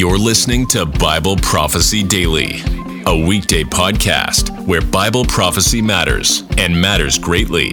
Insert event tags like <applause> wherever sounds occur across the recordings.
You're listening to Bible Prophecy Daily, a weekday podcast where Bible prophecy matters and matters greatly.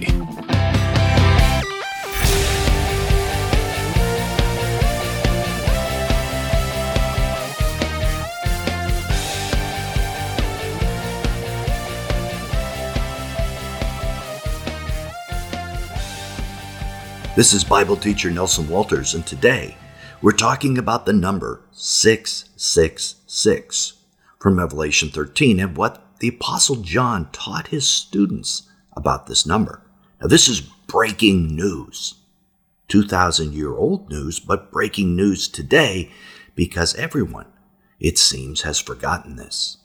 This is Bible teacher Nelson Walters, and today we're talking about the number 666 from Revelation 13 and what the Apostle John taught his students about this number. Now, this is breaking news. 2,000 year old news, but breaking news today because everyone, it seems, has forgotten this.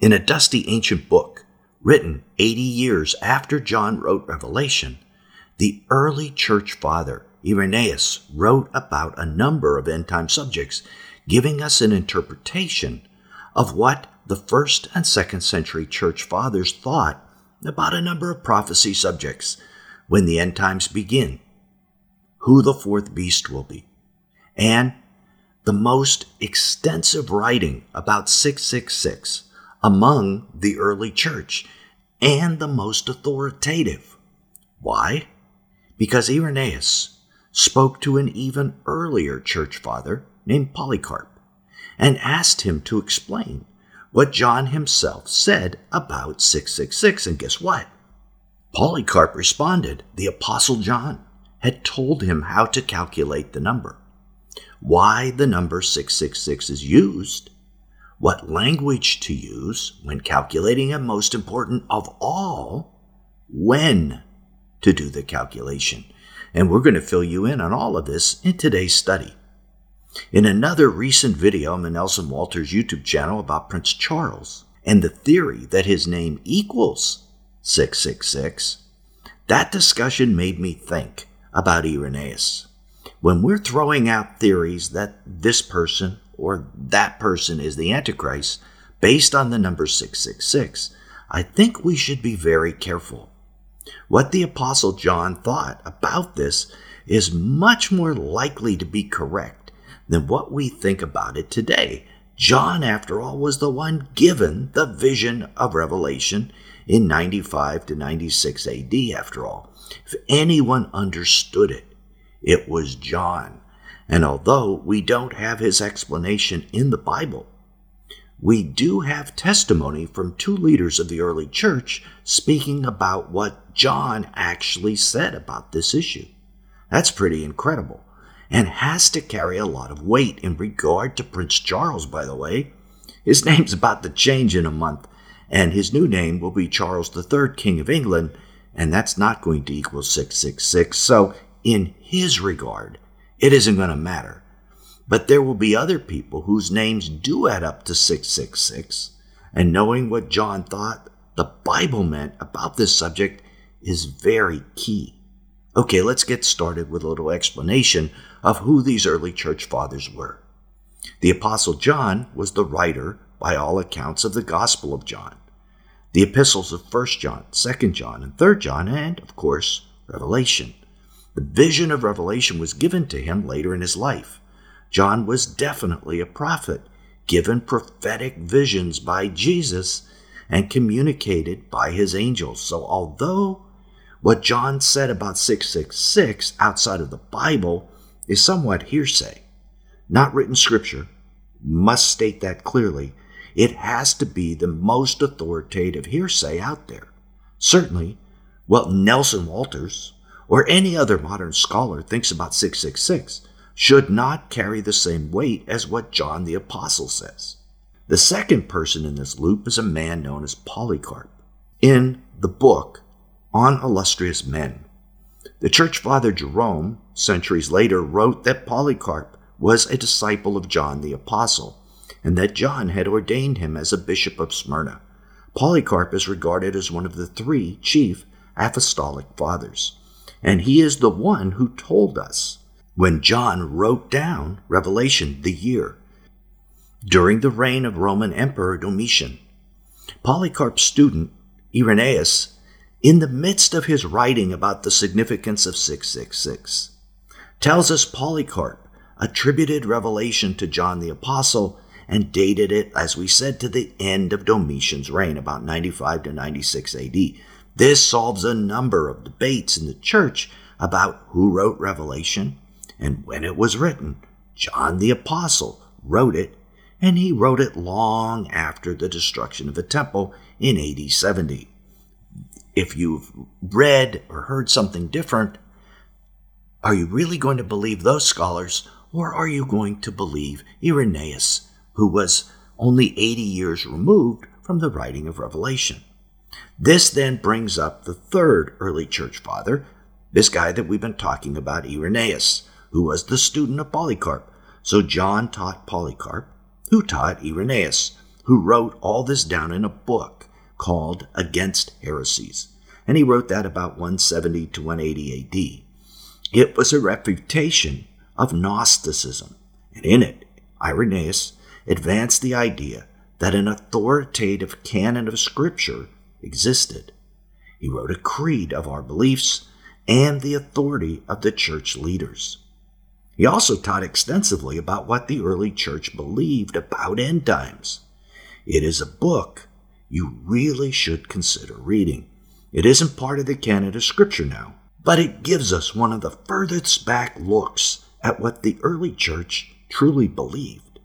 In a dusty ancient book written 80 years after John wrote Revelation, the early church father, Irenaeus, wrote about a number of end time subjects, giving us an interpretation of what the first and second century church fathers thought about a number of prophecy subjects when the end times begin, who the fourth beast will be, and the most extensive writing about 666 among the early church and the most authoritative. Why? because Irenaeus spoke to an even earlier church father named Polycarp and asked him to explain what John himself said about 666. And guess what? Polycarp responded the Apostle John had told him how to calculate the number, why the number 666 is used, what language to use when calculating, and most important of all, when to do the calculation. And we're going to fill you in on all of this in today's study. In another recent video on the Nelson Walters YouTube channel about Prince Charles and the theory that his name equals 666, that discussion made me think about Irenaeus. When we're throwing out theories that this person or that person is the Antichrist based on the number 666, I think we should be very careful what the Apostle John thought about this is much more likely to be correct than what we think about it today. John, after all, was the one given the vision of Revelation in 95 to 96 AD, after all. If anyone understood it, it was John. And although we don't have his explanation in the Bible, we do have testimony from two leaders of the early church speaking about what John actually said about this issue. That's pretty incredible and has to carry a lot of weight in regard to Prince Charles, by the way. His <laughs> name's about to change in a month, and his new name will be Charles III, King of England, and that's not going to equal 666. So, in his regard, it isn't going to matter. But there will be other people whose names do add up to 666. And knowing what John thought the Bible meant about this subject is very key. Okay, let's get started with a little explanation of who these early church fathers were. The Apostle John was the writer, by all accounts, of the Gospel of John, the epistles of 1 John, 2 John, and 3 John, and, of course, Revelation. The vision of Revelation was given to him later in his life. John was definitely a prophet, given prophetic visions by Jesus and communicated by his angels. So, although what John said about 666 outside of the Bible is somewhat hearsay, not written scripture, must state that clearly, it has to be the most authoritative hearsay out there. Certainly, what Nelson Walters or any other modern scholar thinks about 666 should not carry the same weight as what John the Apostle says. The second person in this loop is a man known as Polycarp. In the book On Illustrious Men, the church father Jerome, centuries later, wrote that Polycarp was a disciple of John the Apostle and that John had ordained him as a bishop of Smyrna. Polycarp is regarded as one of the three chief apostolic fathers, and he is the one who told us when John wrote down Revelation, the year, during the reign of Roman Emperor Domitian. Polycarp's student, Irenaeus, in the midst of his writing about the significance of 666, tells us Polycarp, attributed revelation to John the Apostle and dated it, as we said, to the end of Domitian's reign, about 95 to 96 AD. This solves a number of debates in the church about who wrote Revelation and when it was written. John the Apostle wrote it, and he wrote it long after the destruction of the temple in AD 70. If you've read or heard something different, are you really going to believe those scholars, or are you going to believe Irenaeus, who was only 80 years removed from the writing of Revelation? This then brings up the third early church father, this guy that we've been talking about, Irenaeus, who was the student of Polycarp. So John taught Polycarp, who taught Irenaeus, who wrote all this down in a book called Against Heresies. And he wrote that about 170 to 180 AD. It was a refutation of Gnosticism, and in it, Irenaeus advanced the idea that an authoritative canon of Scripture existed. He wrote a creed of our beliefs and the authority of the church leaders. He also taught extensively about what the early church believed about end times. It is a book you really should consider reading. It isn't part of the of Scripture now, but it gives us one of the furthest back looks at what the early church truly believed.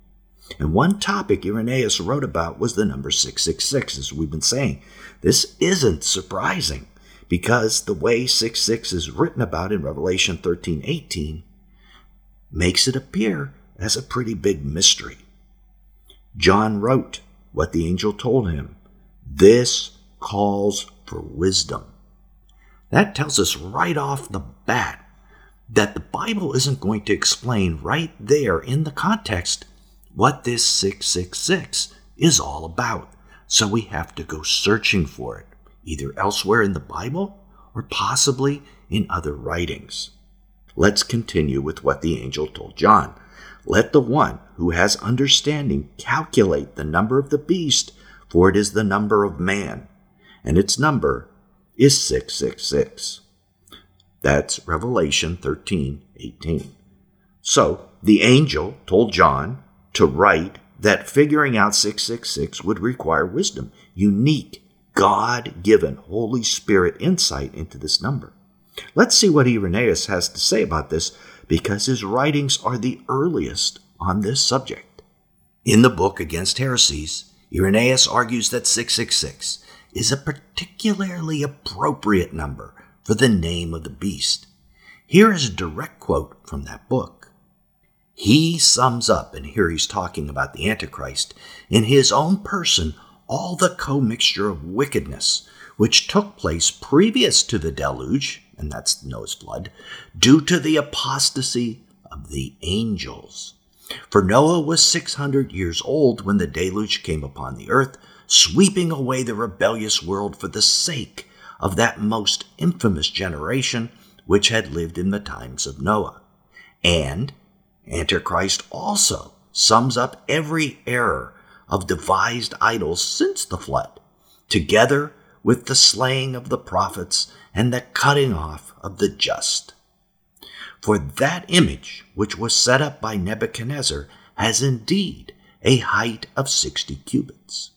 And one topic Irenaeus wrote about was the number 666, as we've been saying. This isn't surprising because the way 66 is written about in Revelation 13 18 makes it appear as a pretty big mystery. John wrote what the angel told him. This calls for wisdom. That tells us right off the bat that the Bible isn't going to explain right there in the context what this 666 is all about. So we have to go searching for it, either elsewhere in the Bible or possibly in other writings. Let's continue with what the angel told John. Let the one who has understanding calculate the number of the beast, for it is the number of man, and its number is 666. That's Revelation 13 18. So the angel told John to write that figuring out 666 would require wisdom, unique, God given, Holy Spirit insight into this number. Let's see what Irenaeus has to say about this because his writings are the earliest on this subject. In the book Against Heresies, Irenaeus argues that 666 is a particularly appropriate number for the name of the beast. Here is a direct quote from that book. He sums up, and here he's talking about the Antichrist, in his own person, all the commixture of wickedness which took place previous to the deluge, and that's Noah's flood, due to the apostasy of the angels. For Noah was 600 years old when the deluge came upon the earth, sweeping away the rebellious world for the sake of that most infamous generation which had lived in the times of Noah. And Antichrist also sums up every error of devised idols since the flood, together with the slaying of the prophets and the cutting off of the just. For that image which was set up by Nebuchadnezzar has indeed a height of sixty cubits,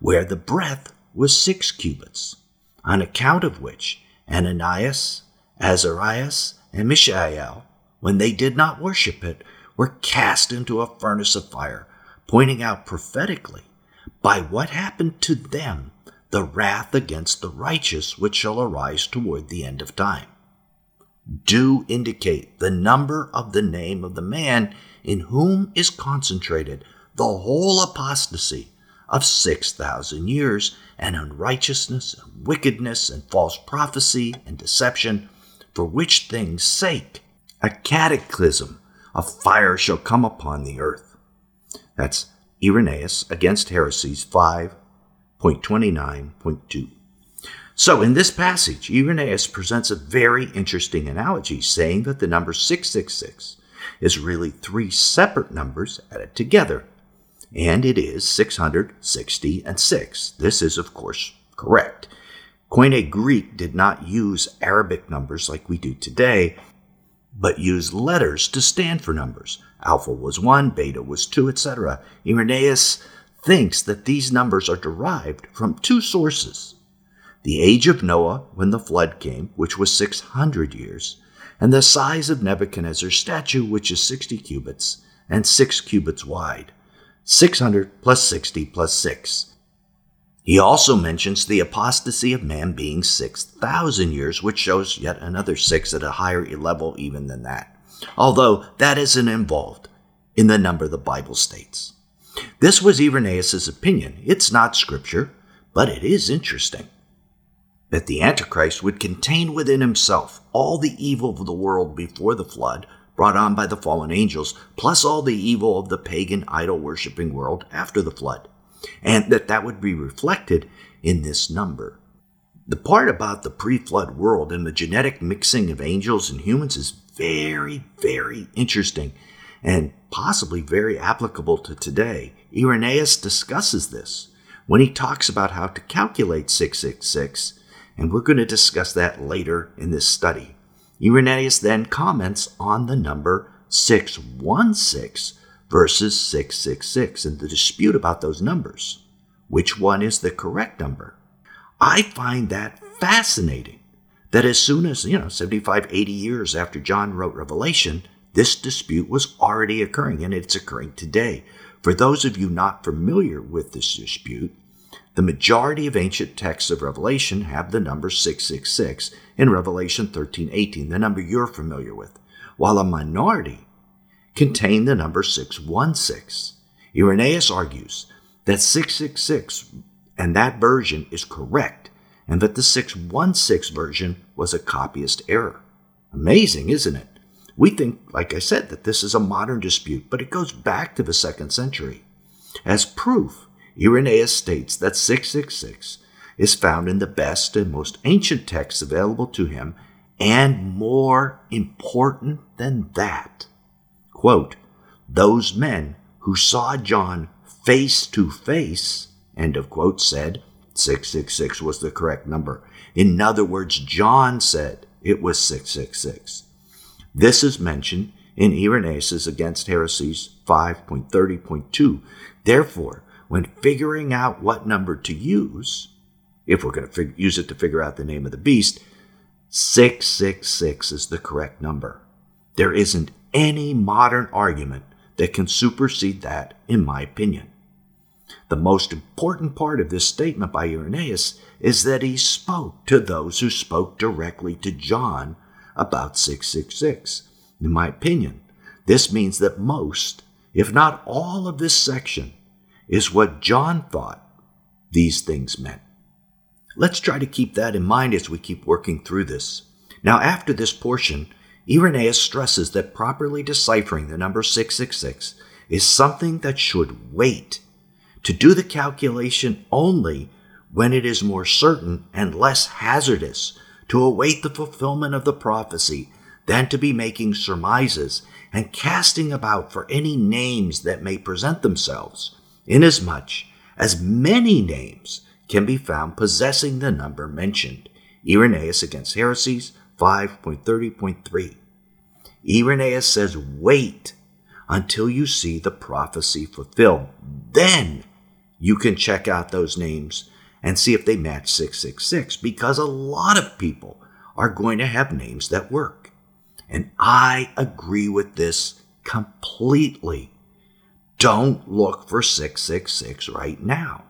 where the breadth was six cubits, on account of which Ananias, Azarias, and Mishael, when they did not worship it, were cast into a furnace of fire, pointing out prophetically by what happened to them the wrath against the righteous which shall arise toward the end of time. Do indicate the number of the name of the man in whom is concentrated the whole apostasy of 6,000 years and unrighteousness and wickedness and false prophecy and deception, for which things' sake a cataclysm a fire shall come upon the earth. That's Irenaeus against heresies 5.29.2. So, in this passage, Irenaeus presents a very interesting analogy, saying that the number 666 is really three separate numbers added together, and it is 660 and 6. This is, of course, correct. Koine Greek did not use Arabic numbers like we do today, but used letters to stand for numbers. Alpha was 1, beta was 2, etc. Irenaeus thinks that these numbers are derived from two sources the age of Noah when the flood came, which was 600 years, and the size of Nebuchadnezzar's statue, which is 60 cubits and 6 cubits wide. 600 plus 60 plus 6. He also mentions the apostasy of man being 6,000 years, which shows yet another 6 at a higher level even than that, although that isn't involved in the number the Bible states. This was Irenaeus' opinion. It's not scripture, but it is interesting. That the Antichrist would contain within himself all the evil of the world before the flood, brought on by the fallen angels, plus all the evil of the pagan idol worshipping world after the flood, and that that would be reflected in this number. The part about the pre flood world and the genetic mixing of angels and humans is very, very interesting and possibly very applicable to today. Irenaeus discusses this when he talks about how to calculate 666, and we're going to discuss that later in this study. Irenaeus then comments on the number 616 versus 666 and the dispute about those numbers. Which one is the correct number? I find that fascinating that as soon as, you know, 75, 80 years after John wrote Revelation, this dispute was already occurring and it's occurring today. For those of you not familiar with this dispute, the majority of ancient texts of Revelation have the number 666 in Revelation 13:18, the number you're familiar with, while a minority contain the number 616. Irenaeus argues that 666 and that version is correct and that the 616 version was a copyist error. Amazing, isn't it? We think, like I said, that this is a modern dispute, but it goes back to the second century. As proof, Irenaeus states that 666 is found in the best and most ancient texts available to him, and more important than that, quote, those men who saw John face to face, end of quote, said 666 was the correct number. In other words, John said it was 666. This is mentioned in Irenaeus' Against Heresies 5.30.2. Therefore, when figuring out what number to use, if we're going to fig- use it to figure out the name of the beast, 666 is the correct number. There isn't any modern argument that can supersede that, in my opinion. The most important part of this statement by Irenaeus is that he spoke to those who spoke directly to John about 666. In my opinion, this means that most, if not all of this section, is what John thought these things meant. Let's try to keep that in mind as we keep working through this. Now, after this portion, Irenaeus stresses that properly deciphering the number 666 is something that should wait. To do the calculation only when it is more certain and less hazardous to await the fulfillment of the prophecy than to be making surmises and casting about for any names that may present themselves, inasmuch as many names can be found possessing the number mentioned. Irenaeus against heresies 5.30.3. Irenaeus says, wait until you see the prophecy fulfilled. Then you can check out those names and see if they match 666 because a lot of people are going to have names that work. And I agree with this completely. Don't look for 666 right now.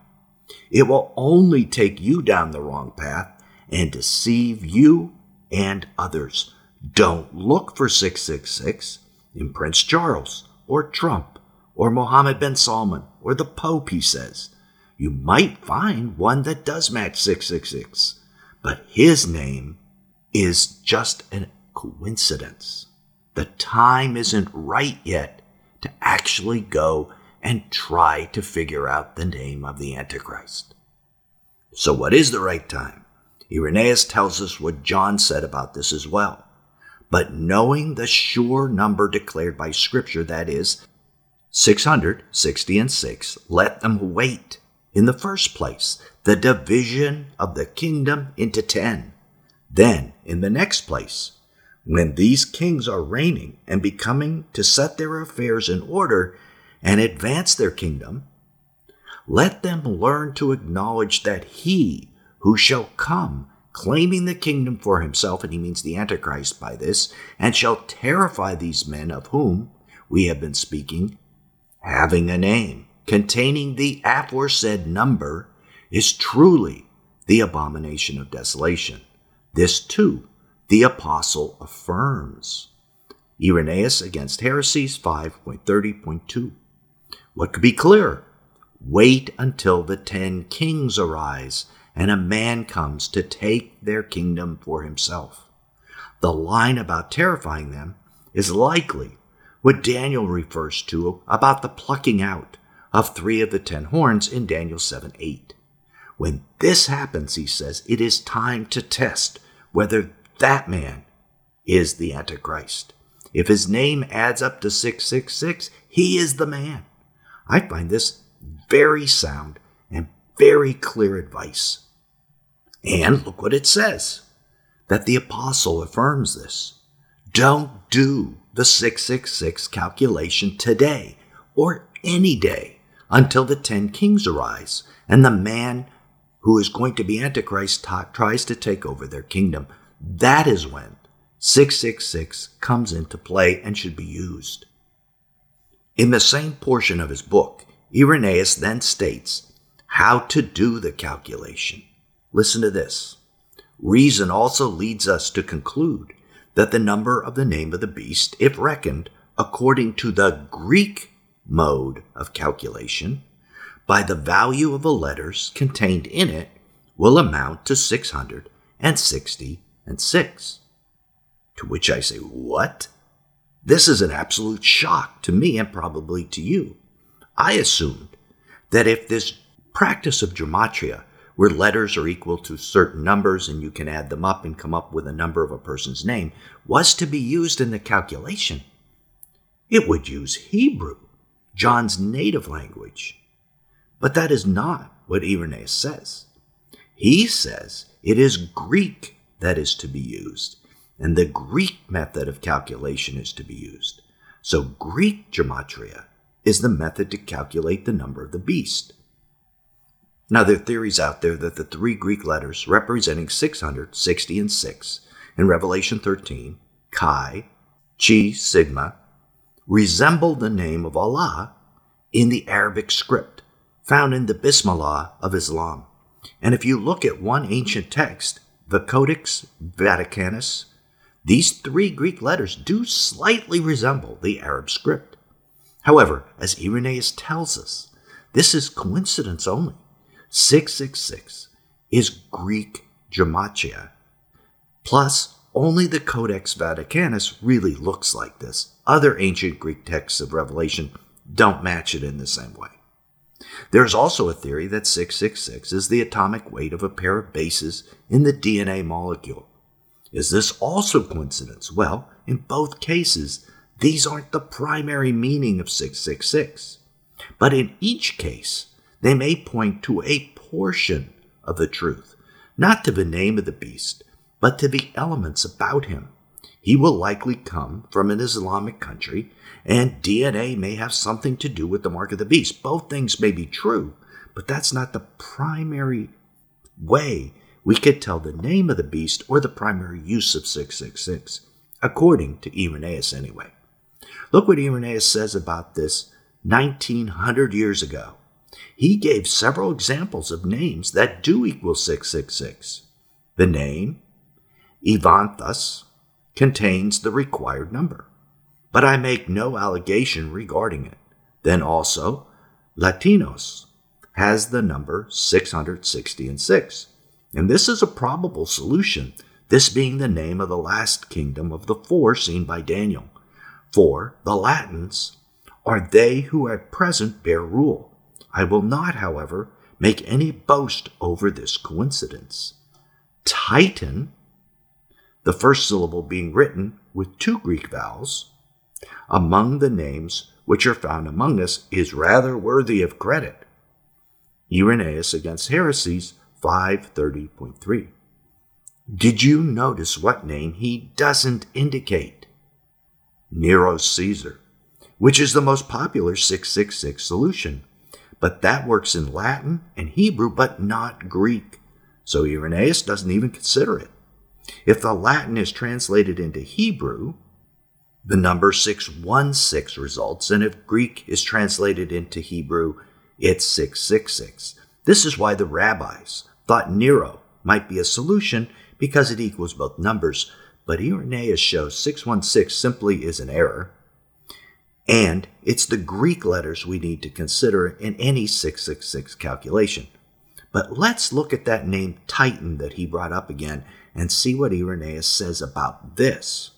It will only take you down the wrong path and deceive you and others. Don't look for 666 in Prince Charles or Trump or Mohammed bin Salman or the Pope, he says you might find one that does match 666, but his name is just a coincidence. The time isn't right yet to actually go and try to figure out the name of the Antichrist. So, what is the right time? Irenaeus tells us what John said about this as well. But knowing the sure number declared by Scripture, that is, 660 and 6, let them wait in the first place, the division of the kingdom into ten. Then, in the next place, When these kings are reigning and becoming to set their affairs in order and advance their kingdom, let them learn to acknowledge that he who shall come claiming the kingdom for himself, and he means the Antichrist by this, and shall terrify these men of whom we have been speaking, having a name containing the aforesaid number, is truly the abomination of desolation. This too the apostle affirms. Irenaeus against heresies 5.30.2. What could be clearer? Wait until the ten kings arise and a man comes to take their kingdom for himself. The line about terrifying them is likely what Daniel refers to about the plucking out of three of the ten horns in Daniel 7 8. When this happens, he says, it is time to test whether that man is the Antichrist. If his name adds up to 666, he is the man. I find this very sound and very clear advice. And look what it says that the apostle affirms this. Don't do the 666 calculation today or any day until the 10 kings arise and the man who is going to be Antichrist t- tries to take over their kingdom. That is when 666 comes into play and should be used. In the same portion of his book, Irenaeus then states how to do the calculation. Listen to this. Reason also leads us to conclude that the number of the name of the beast, if reckoned according to the Greek mode of calculation, by the value of the letters contained in it, will amount to 660 and 6. To which I say, What? This is an absolute shock to me and probably to you. I assumed that if this practice of gematria where letters are equal to certain numbers and you can add them up and come up with a number of a person's name, was to be used in the calculation, it would use Hebrew, John's native language. But that is not what Irenaeus says. He says it is Greek that is to be used, and the Greek method of calculation is to be used. So Greek gematria is the method to calculate the number of the beast. Now, there are theories out there that the three Greek letters representing 660 and 6 in Revelation 13, Chi, Chi, Sigma, resemble the name of Allah in the Arabic script found in the Bismillah of Islam. And if you look at one ancient text, the Codex Vaticanus, these three Greek letters do slightly resemble the Arab script. However, as Irenaeus tells us, this is coincidence only 666 is Greek gematria. Plus, only the Codex Vaticanus really looks like this. Other ancient Greek texts of Revelation don't match it in the same way. There is also a theory that 666 is the atomic weight of a pair of bases in the DNA molecule. Is this also coincidence? Well, in both cases, these aren't the primary meaning of 666. But in each case, they may point to a portion of the truth, not to the name of the beast, but to the elements about him. He will likely come from an Islamic country, and DNA may have something to do with the mark of the beast. Both things may be true, but that's not the primary way we could tell the name of the beast or the primary use of 666, according to Irenaeus anyway. Look what Irenaeus says about this 1900 years ago he gave several examples of names that do equal 666. The name, Evanthus, contains the required number, but I make no allegation regarding it. Then also, Latinos has the number 660 and 6. And this is a probable solution, this being the name of the last kingdom of the four seen by Daniel. For the Latins are they who at present bear rule. I will not, however, make any boast over this coincidence. Titan, the first syllable being written with two Greek vowels, among the names which are found among us, is rather worthy of credit. Irenaeus against heresies 530.3. Did you notice what name he doesn't indicate? Nero Caesar, which is the most popular 666 solution. But that works in Latin and Hebrew, but not Greek. So Irenaeus doesn't even consider it. If the Latin is translated into Hebrew, the number 616 results, and if Greek is translated into Hebrew, it's 666. This is why the rabbis thought Nero might be a solution because it equals both numbers, but Irenaeus shows 616 simply is an error. And it's the Greek letters we need to consider in any 666 calculation. But let's look at that name Titan that he brought up again and see what Irenaeus says about this.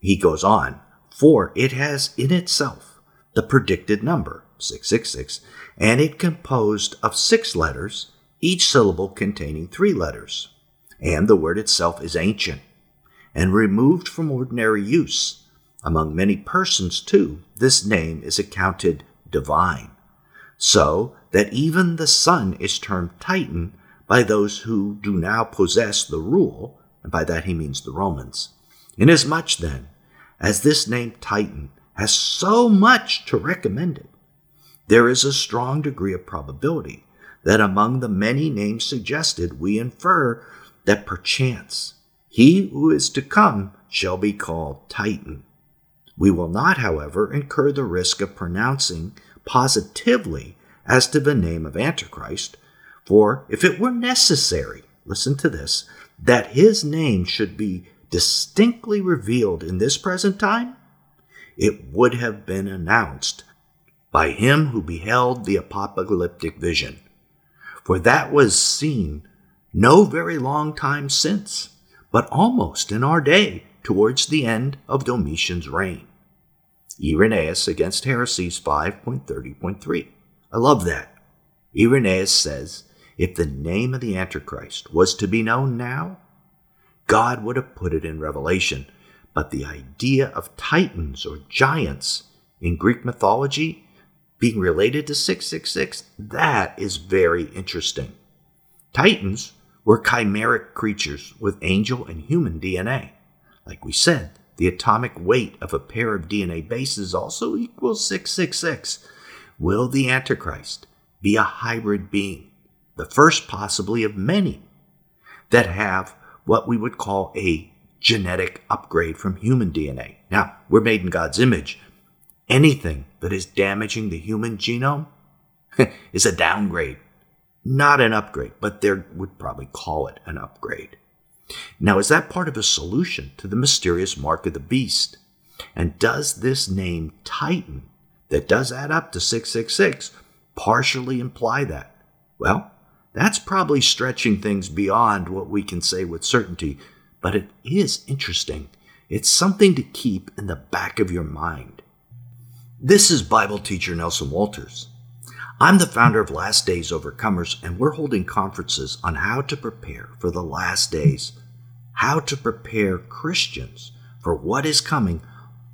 He goes on, for it has in itself the predicted number, 666, and it composed of six letters, each syllable containing three letters. And the word itself is ancient and removed from ordinary use. Among many persons, too, this name is accounted divine, so that even the sun is termed Titan by those who do now possess the rule, and by that he means the Romans. Inasmuch, then, as this name Titan has so much to recommend it, there is a strong degree of probability that among the many names suggested, we infer that perchance he who is to come shall be called Titan. We will not, however, incur the risk of pronouncing positively as to the name of Antichrist, for if it were necessary, listen to this, that his name should be distinctly revealed in this present time, it would have been announced by him who beheld the apocalyptic vision. For that was seen no very long time since, but almost in our day, towards the end of Domitian's reign. Irenaeus against heresies 5.30.3. I love that. Irenaeus says if the name of the Antichrist was to be known now, God would have put it in Revelation. But the idea of titans or giants in Greek mythology being related to 666, that is very interesting. Titans were chimeric creatures with angel and human DNA. Like we said, the atomic weight of a pair of DNA bases also equals 666. Will the Antichrist be a hybrid being? The first, possibly, of many that have what we would call a genetic upgrade from human DNA. Now, we're made in God's image. Anything that is damaging the human genome <laughs> is a downgrade, not an upgrade, but they would probably call it an upgrade. Now, is that part of a solution to the mysterious mark of the beast? And does this name Titan, that does add up to 666, partially imply that? Well, that's probably stretching things beyond what we can say with certainty, but it is interesting. It's something to keep in the back of your mind. This is Bible teacher Nelson Walters. I'm the founder of Last Days Overcomers, and we're holding conferences on how to prepare for the last days, how to prepare Christians for what is coming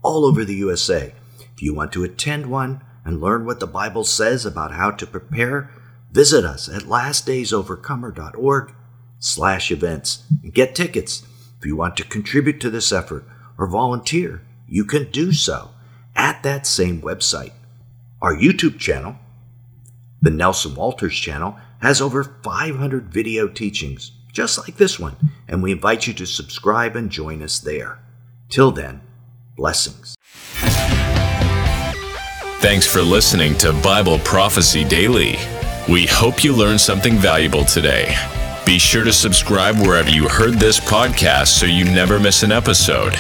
all over the USA. If you want to attend one and learn what the Bible says about how to prepare, Visit us at lastdaysovercomer.org slash events and get tickets. If you want to contribute to this effort or volunteer, you can do so at that same website. Our YouTube channel, the Nelson Walters channel, has over 500 video teachings just like this one, and we invite you to subscribe and join us there. Till then, blessings. Thanks for listening to Bible Prophecy Daily. We hope you learned something valuable today. Be sure to subscribe wherever you heard this podcast so you never miss an episode.